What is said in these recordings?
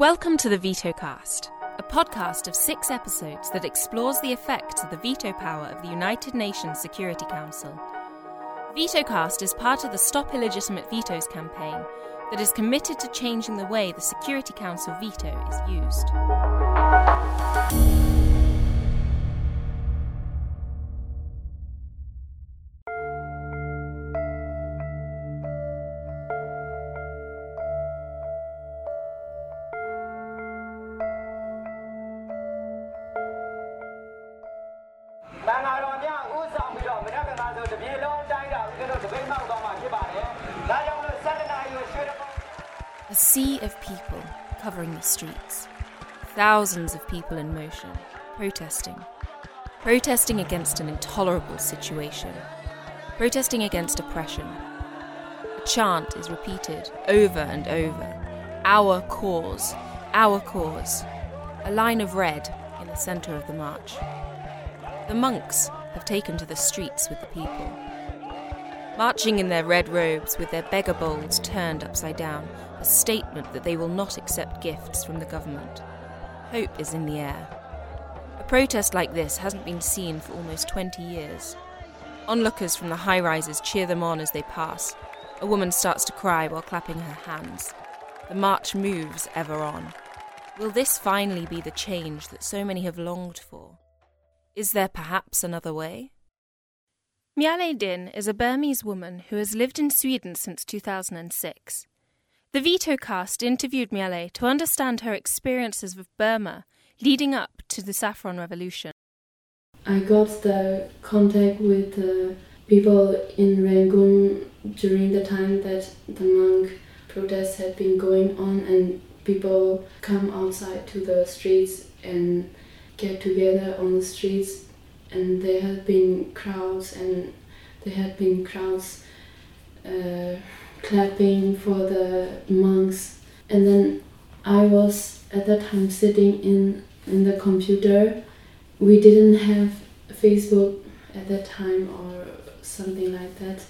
Welcome to the VetoCast, a podcast of six episodes that explores the effects of the veto power of the United Nations Security Council. VetoCast is part of the Stop Illegitimate Vetoes campaign that is committed to changing the way the Security Council veto is used. Sea of people covering the streets. Thousands of people in motion, protesting. Protesting against an intolerable situation. Protesting against oppression. A chant is repeated over and over Our cause, our cause. A line of red in the centre of the march. The monks have taken to the streets with the people marching in their red robes with their beggar bowls turned upside down, a statement that they will not accept gifts from the government. Hope is in the air. A protest like this hasn't been seen for almost 20 years. Onlookers from the high rises cheer them on as they pass. A woman starts to cry while clapping her hands. The march moves ever on. Will this finally be the change that so many have longed for? Is there perhaps another way? Mya Lay Din is a Burmese woman who has lived in Sweden since 2006. The VetoCast interviewed Mya Lay to understand her experiences with Burma leading up to the Saffron Revolution. I got the contact with the people in Rangoon during the time that the monk protests had been going on and people come outside to the streets and get together on the streets and there had been crowds and there had been crowds uh, clapping for the monks. And then i was at that time sitting in in the computer. We didn't have facebook at that time or something like that.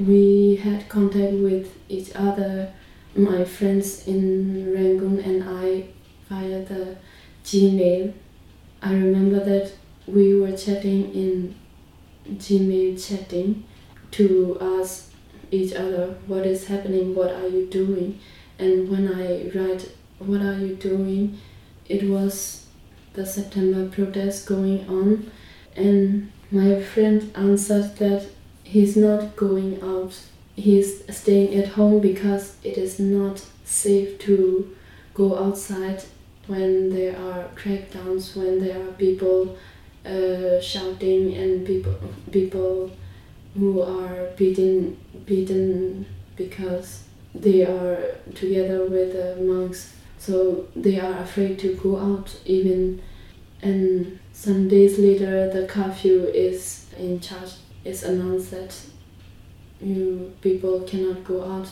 We had contact with each other my friends in rangoon and i via the gmail. I remember that we were chatting in Gmail chatting to ask each other what is happening, what are you doing, and when I write what are you doing, it was the September protest going on, and my friend answered that he's not going out, he's staying at home because it is not safe to go outside when there are crackdowns, when there are people uh, shouting and people people who are beaten beaten because they are together with the monks. So they are afraid to go out even. And some days later the curfew is in charge is announced that you people cannot go out.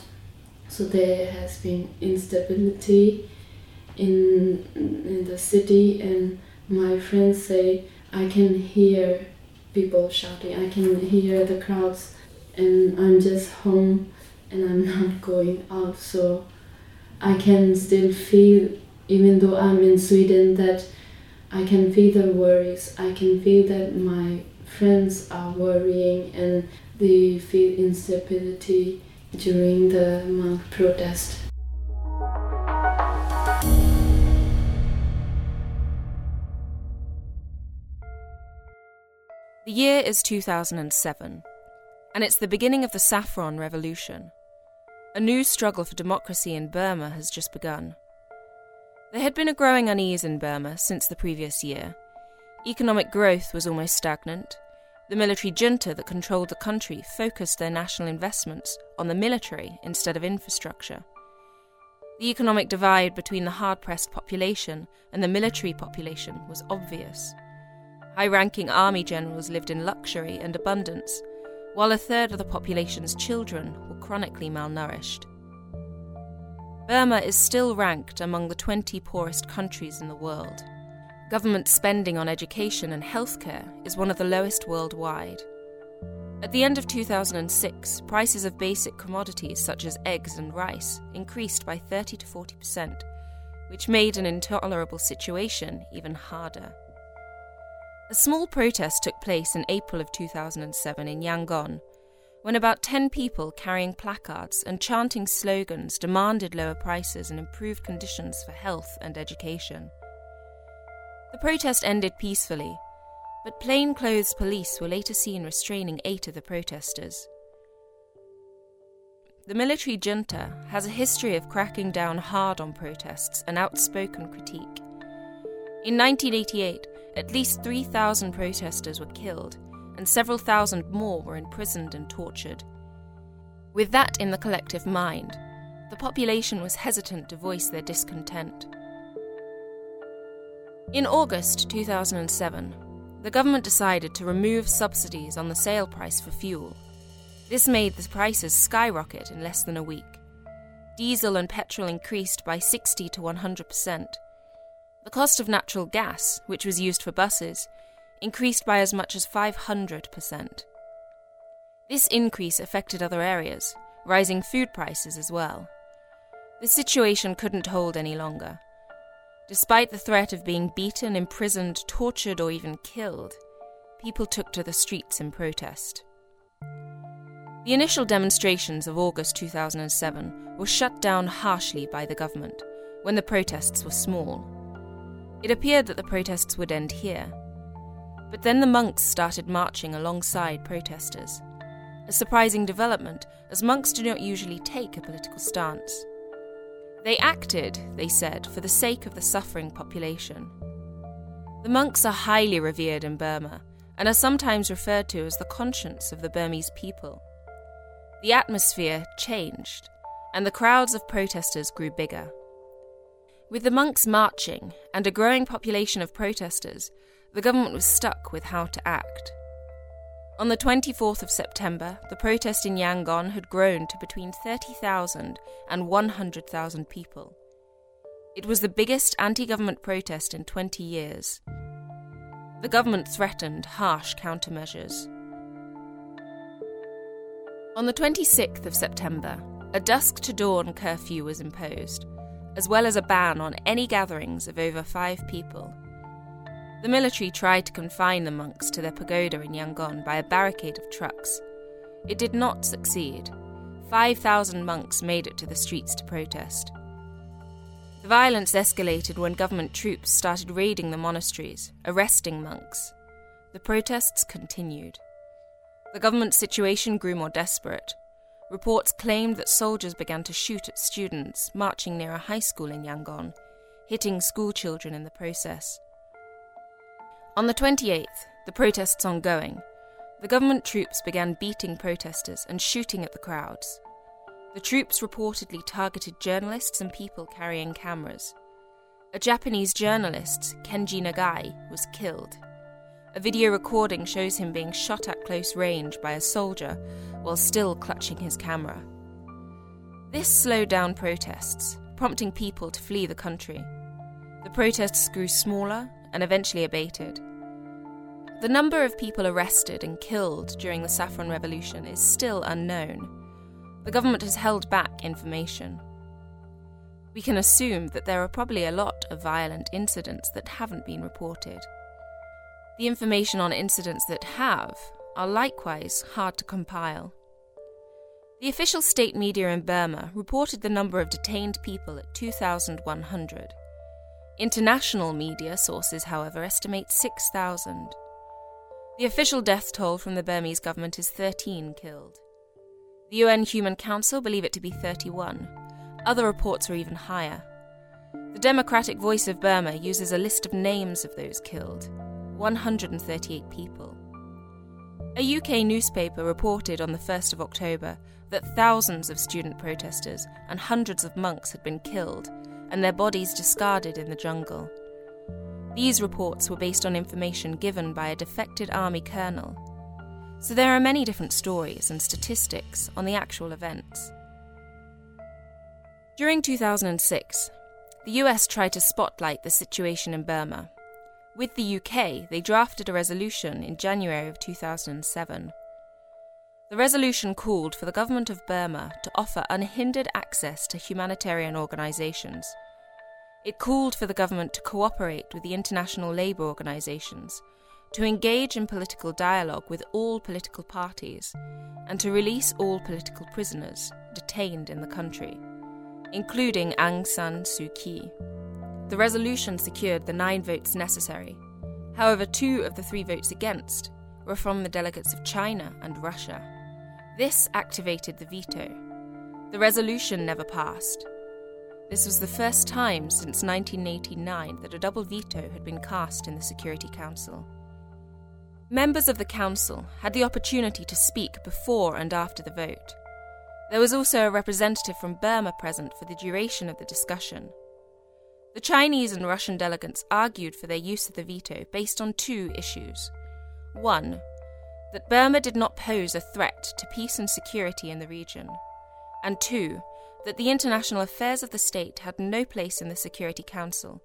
So there has been instability in in the city. And my friends say I can hear people shouting. I can hear the crowds, and I'm just home and I'm not going out. So I can still feel, even though I'm in Sweden, that I can feel the worries. I can feel that my friends are worrying and they feel instability during the monk protest. The year is 2007, and it's the beginning of the Saffron Revolution. A new struggle for democracy in Burma has just begun. There had been a growing unease in Burma since the previous year. Economic growth was almost stagnant. The military junta that controlled the country focused their national investments on the military instead of infrastructure. The economic divide between the hard pressed population and the military population was obvious. High ranking army generals lived in luxury and abundance, while a third of the population's children were chronically malnourished. Burma is still ranked among the 20 poorest countries in the world. Government spending on education and healthcare is one of the lowest worldwide. At the end of 2006, prices of basic commodities such as eggs and rice increased by 30 to 40%, which made an intolerable situation even harder. A small protest took place in April of 2007 in Yangon, when about 10 people carrying placards and chanting slogans demanded lower prices and improved conditions for health and education. The protest ended peacefully, but plainclothes police were later seen restraining eight of the protesters. The military junta has a history of cracking down hard on protests and outspoken critique. In 1988, at least 3,000 protesters were killed, and several thousand more were imprisoned and tortured. With that in the collective mind, the population was hesitant to voice their discontent. In August 2007, the government decided to remove subsidies on the sale price for fuel this made the prices skyrocket in less than a week. Diesel and petrol increased by 60 to 100%. The cost of natural gas, which was used for buses, increased by as much as 500%. This increase affected other areas, rising food prices as well. The situation couldn't hold any longer. Despite the threat of being beaten, imprisoned, tortured, or even killed, people took to the streets in protest. The initial demonstrations of August 2007 were shut down harshly by the government when the protests were small. It appeared that the protests would end here. But then the monks started marching alongside protesters. A surprising development, as monks do not usually take a political stance. They acted, they said, for the sake of the suffering population. The monks are highly revered in Burma and are sometimes referred to as the conscience of the Burmese people. The atmosphere changed, and the crowds of protesters grew bigger. With the monks marching and a growing population of protesters, the government was stuck with how to act. On the 24th of September, the protest in Yangon had grown to between 30,000 and 100,000 people. It was the biggest anti government protest in 20 years. The government threatened harsh countermeasures. On the 26th of September, a dusk to dawn curfew was imposed, as well as a ban on any gatherings of over five people. The military tried to confine the monks to their pagoda in Yangon by a barricade of trucks. It did not succeed. 5,000 monks made it to the streets to protest. The violence escalated when government troops started raiding the monasteries, arresting monks. The protests continued. The government situation grew more desperate. Reports claimed that soldiers began to shoot at students marching near a high school in Yangon, hitting schoolchildren in the process. On the 28th, the protests ongoing, the government troops began beating protesters and shooting at the crowds. The troops reportedly targeted journalists and people carrying cameras. A Japanese journalist, Kenji Nagai, was killed a video recording shows him being shot at close range by a soldier while still clutching his camera. This slowed down protests, prompting people to flee the country. The protests grew smaller and eventually abated. The number of people arrested and killed during the Saffron Revolution is still unknown. The government has held back information. We can assume that there are probably a lot of violent incidents that haven't been reported. The information on incidents that have are likewise hard to compile. The official state media in Burma reported the number of detained people at 2,100. International media sources, however, estimate 6,000. The official death toll from the Burmese government is 13 killed. The UN Human Council believe it to be 31. Other reports are even higher. The Democratic Voice of Burma uses a list of names of those killed. 138 people. A UK newspaper reported on the 1st of October that thousands of student protesters and hundreds of monks had been killed and their bodies discarded in the jungle. These reports were based on information given by a defected army colonel. So there are many different stories and statistics on the actual events. During 2006, the US tried to spotlight the situation in Burma with the UK, they drafted a resolution in January of 2007. The resolution called for the government of Burma to offer unhindered access to humanitarian organisations. It called for the government to cooperate with the international labour organisations, to engage in political dialogue with all political parties, and to release all political prisoners detained in the country, including Aung San Suu Kyi. The resolution secured the nine votes necessary. However, two of the three votes against were from the delegates of China and Russia. This activated the veto. The resolution never passed. This was the first time since 1989 that a double veto had been cast in the Security Council. Members of the Council had the opportunity to speak before and after the vote. There was also a representative from Burma present for the duration of the discussion. The Chinese and Russian delegates argued for their use of the veto based on two issues. One, that Burma did not pose a threat to peace and security in the region, and two, that the international affairs of the state had no place in the Security Council.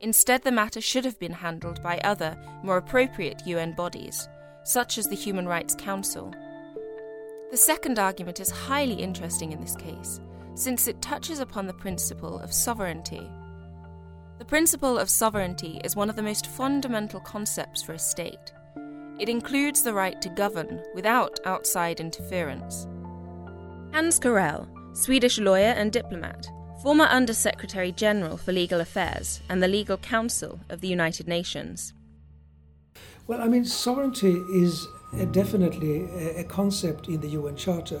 Instead, the matter should have been handled by other, more appropriate UN bodies, such as the Human Rights Council. The second argument is highly interesting in this case, since it touches upon the principle of sovereignty. The principle of sovereignty is one of the most fundamental concepts for a state. It includes the right to govern without outside interference. Hans Corell, Swedish lawyer and diplomat, former Under Secretary General for Legal Affairs and the Legal Counsel of the United Nations. Well, I mean, sovereignty is a definitely a, a, concept in the UN Charter.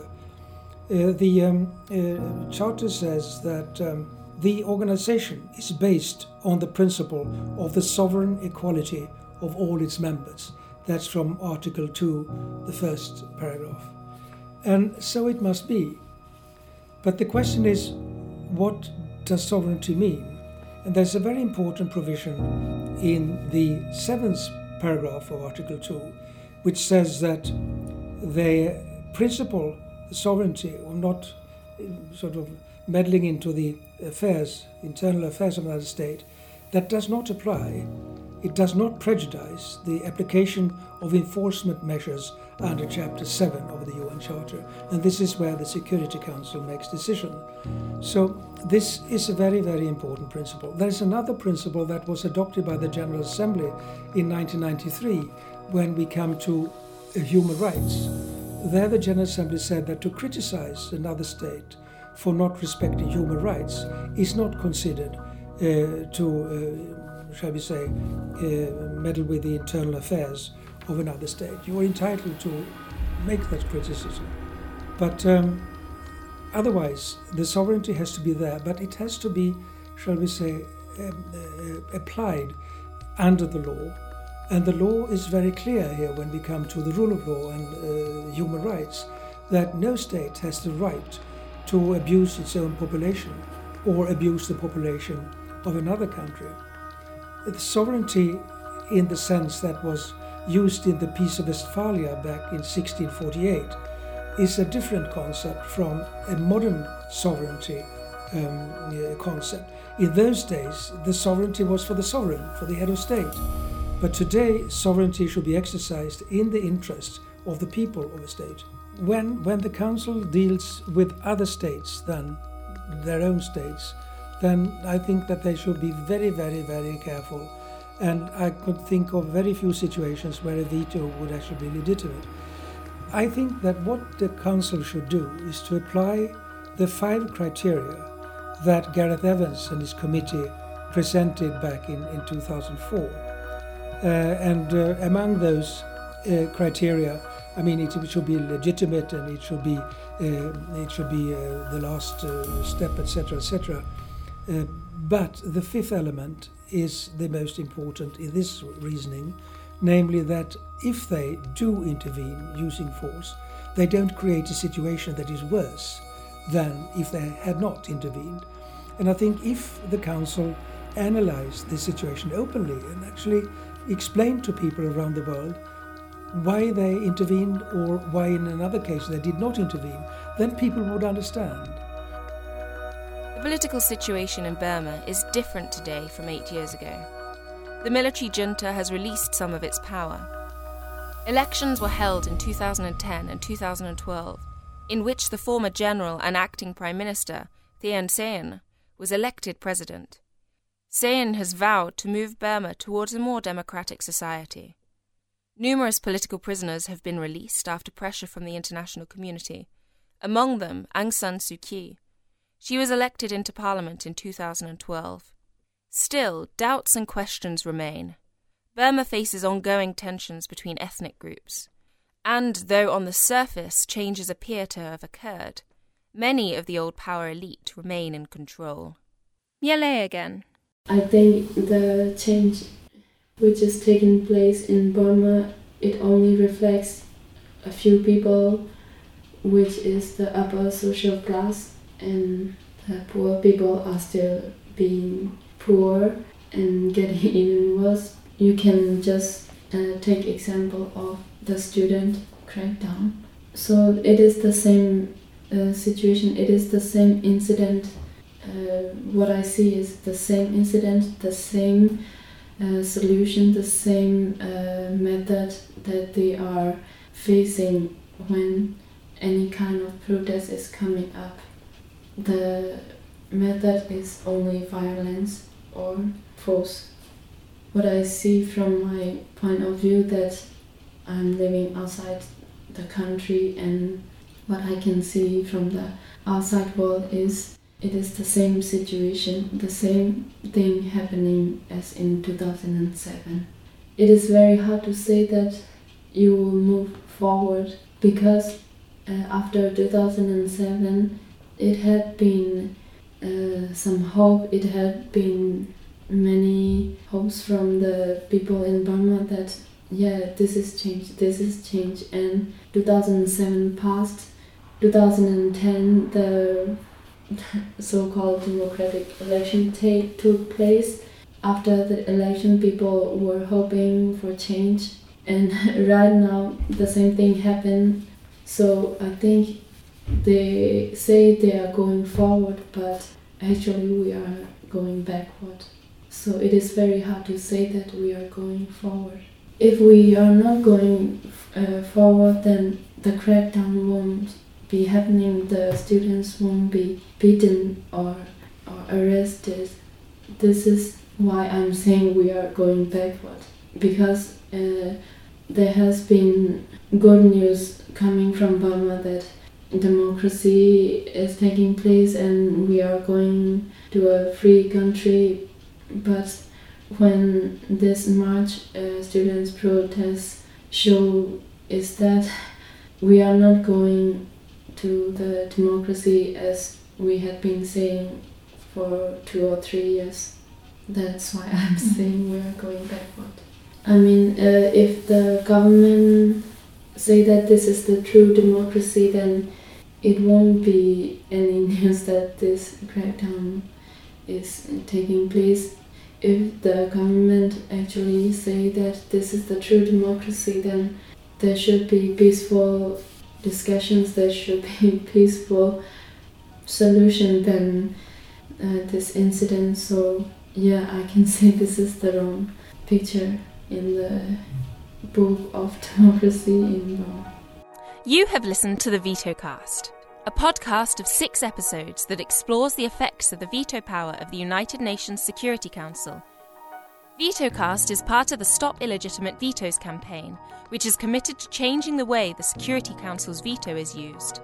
Uh, the um, uh, Charter says that um, the organization is based on the principle of the sovereign equality of all its members. That's from Article 2, the first paragraph. And so it must be. But the question is, what does sovereignty mean? And there's a very important provision in the seventh paragraph of Article 2, which says that the principle, sovereignty, of not uh, sort of meddling into the affairs, internal affairs of another state, that does not apply it does not prejudice the application of enforcement measures under Chapter 7 of the UN Charter, and this is where the Security Council makes decision. So this is a very, very important principle. There is another principle that was adopted by the General Assembly in 1993 when we come to human rights. There the General Assembly said that to criticize another state for not respecting human rights is not considered uh, to uh, shall we say, uh, meddle with the internal affairs of another state. You are entitled to make that criticism. But um, otherwise, the sovereignty has to be there, but it has to be, shall we say, um, uh, applied under the law. And the law is very clear here when we come to the rule of law and uh, human rights that no state has the right to abuse its own population or abuse the population of another country the sovereignty in the sense that was used in the Peace of Westphalia back in 1648 is a different concept from a modern sovereignty um, concept. In those days, the sovereignty was for the sovereign, for the head of state. But today, sovereignty should be exercised in the interest of the people of a state. When, when the Council deals with other states than their own states, then I think that they should be very, very, very careful. And I could think of very few situations where a veto would actually be legitimate. I think that what the Council should do is to apply the five criteria that Gareth Evans and his committee presented back in, in 2004. Uh, and uh, among those uh, criteria, I mean, it, it, should be legitimate and it should be, uh, it should be uh, the last uh, step, etc., etc. Uh, but the fifth element is the most important in this reasoning, namely that if they do intervene using force, they don't create a situation that is worse than if they had not intervened. And I think if the Council analysed the situation openly and actually explained to people around the world why they intervened or why in another case they did not intervene, then people would understand. The political situation in Burma is different today from eight years ago. The military junta has released some of its power. Elections were held in 2010 and 2012, in which the former general and acting prime minister, Thein Sein, was elected president. Sein has vowed to move Burma towards a more democratic society. Numerous political prisoners have been released after pressure from the international community, among them Aung San Suu Kyi. She was elected into parliament in 2012. Still, doubts and questions remain. Burma faces ongoing tensions between ethnic groups. And though on the surface changes appear to have occurred, many of the old power elite remain in control. Mya Lay again. I think the change which is taking place in Burma, it only reflects a few people, which is the upper social class, and the poor people are still being poor and getting even worse. You can just uh, take example of the student crackdown. So it is the same uh, situation. It is the same incident uh, what I see is the same incident, the same solution, the same uh, method that they are facing when any kind of protest is coming up. The method is only violence or force. What I see from my point of view that I'm living outside the country and what I can see from the outside world is it is the same situation, the same thing happening as in 2007. It is very hard to say that you will move forward because uh, after 2007 it had been uh, some hope, it had been many hopes from the people in Burma that yeah, this is change, this is change, and 2007 passed. 2010 the so-called democratic election take, took place. After the election, people were hoping for change, and right now the same thing happened. So I think they say they are going forward, but actually we are going backward. So it is very hard to say that we are going forward. If we are not going uh, forward, then the crackdown won't be happening, the students won't be beaten or, or arrested. This is why I'm saying we are going backward because uh, there has been good news coming from Burma that democracy is taking place and we are going to a free country. But when this March uh, students' protests show is that we are not going to the democracy as we had been saying for two or three years. That's why I'm saying we're going backward. I mean, uh, if the government say that this is the true democracy, then it won't be any news that this crackdown is taking place. If the government actually say that this is the true democracy, then there should be peaceful discussions that should be peaceful solution than uh, this incident so yeah i can say this is the wrong picture in the book of democracy in Rome. You have listened to the Veto Cast, a podcast of six episodes that explores the effects of the veto power of the United Nations Security Council VetoCast is part of the Stop Illegitimate Vetoes campaign, which is committed to changing the way the Security Council's veto is used.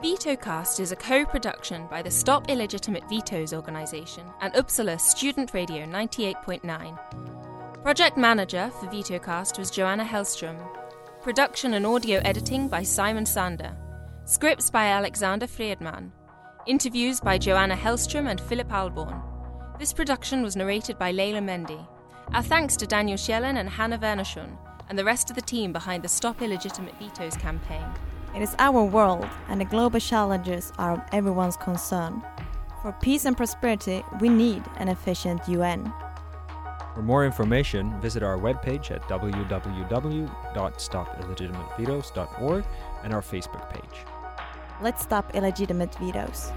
VetoCast is a co production by the Stop Illegitimate Vetoes organisation and Uppsala Student Radio 98.9. Project manager for VetoCast was Joanna Hellström. Production and audio editing by Simon Sander. Scripts by Alexander Friedman. Interviews by Joanna Hellström and Philip Alborn. This production was narrated by Leila Mendy. Our thanks to Daniel Schellen and Hannah Wernerschun and the rest of the team behind the Stop Illegitimate Vetoes campaign. It is our world, and the global challenges are everyone's concern. For peace and prosperity, we need an efficient UN. For more information, visit our webpage at www.stopillegitimatevetos.org and our Facebook page. Let's stop illegitimate vetoes.